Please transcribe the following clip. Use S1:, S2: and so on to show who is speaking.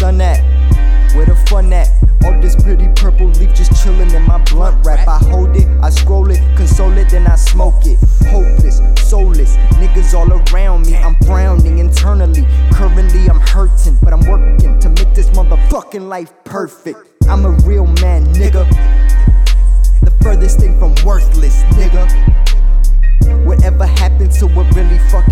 S1: sun at? Where the fun at? All this pretty purple leaf just chilling in my blunt wrap. I hold it, I scroll it, console it, then I smoke it. Hopeless, soulless, niggas all around me. I'm frowning internally. Currently, I'm hurting, but I'm working to make this motherfucking life perfect. I'm a real man, nigga. The furthest thing from worthless, nigga. Whatever happened to what really fucking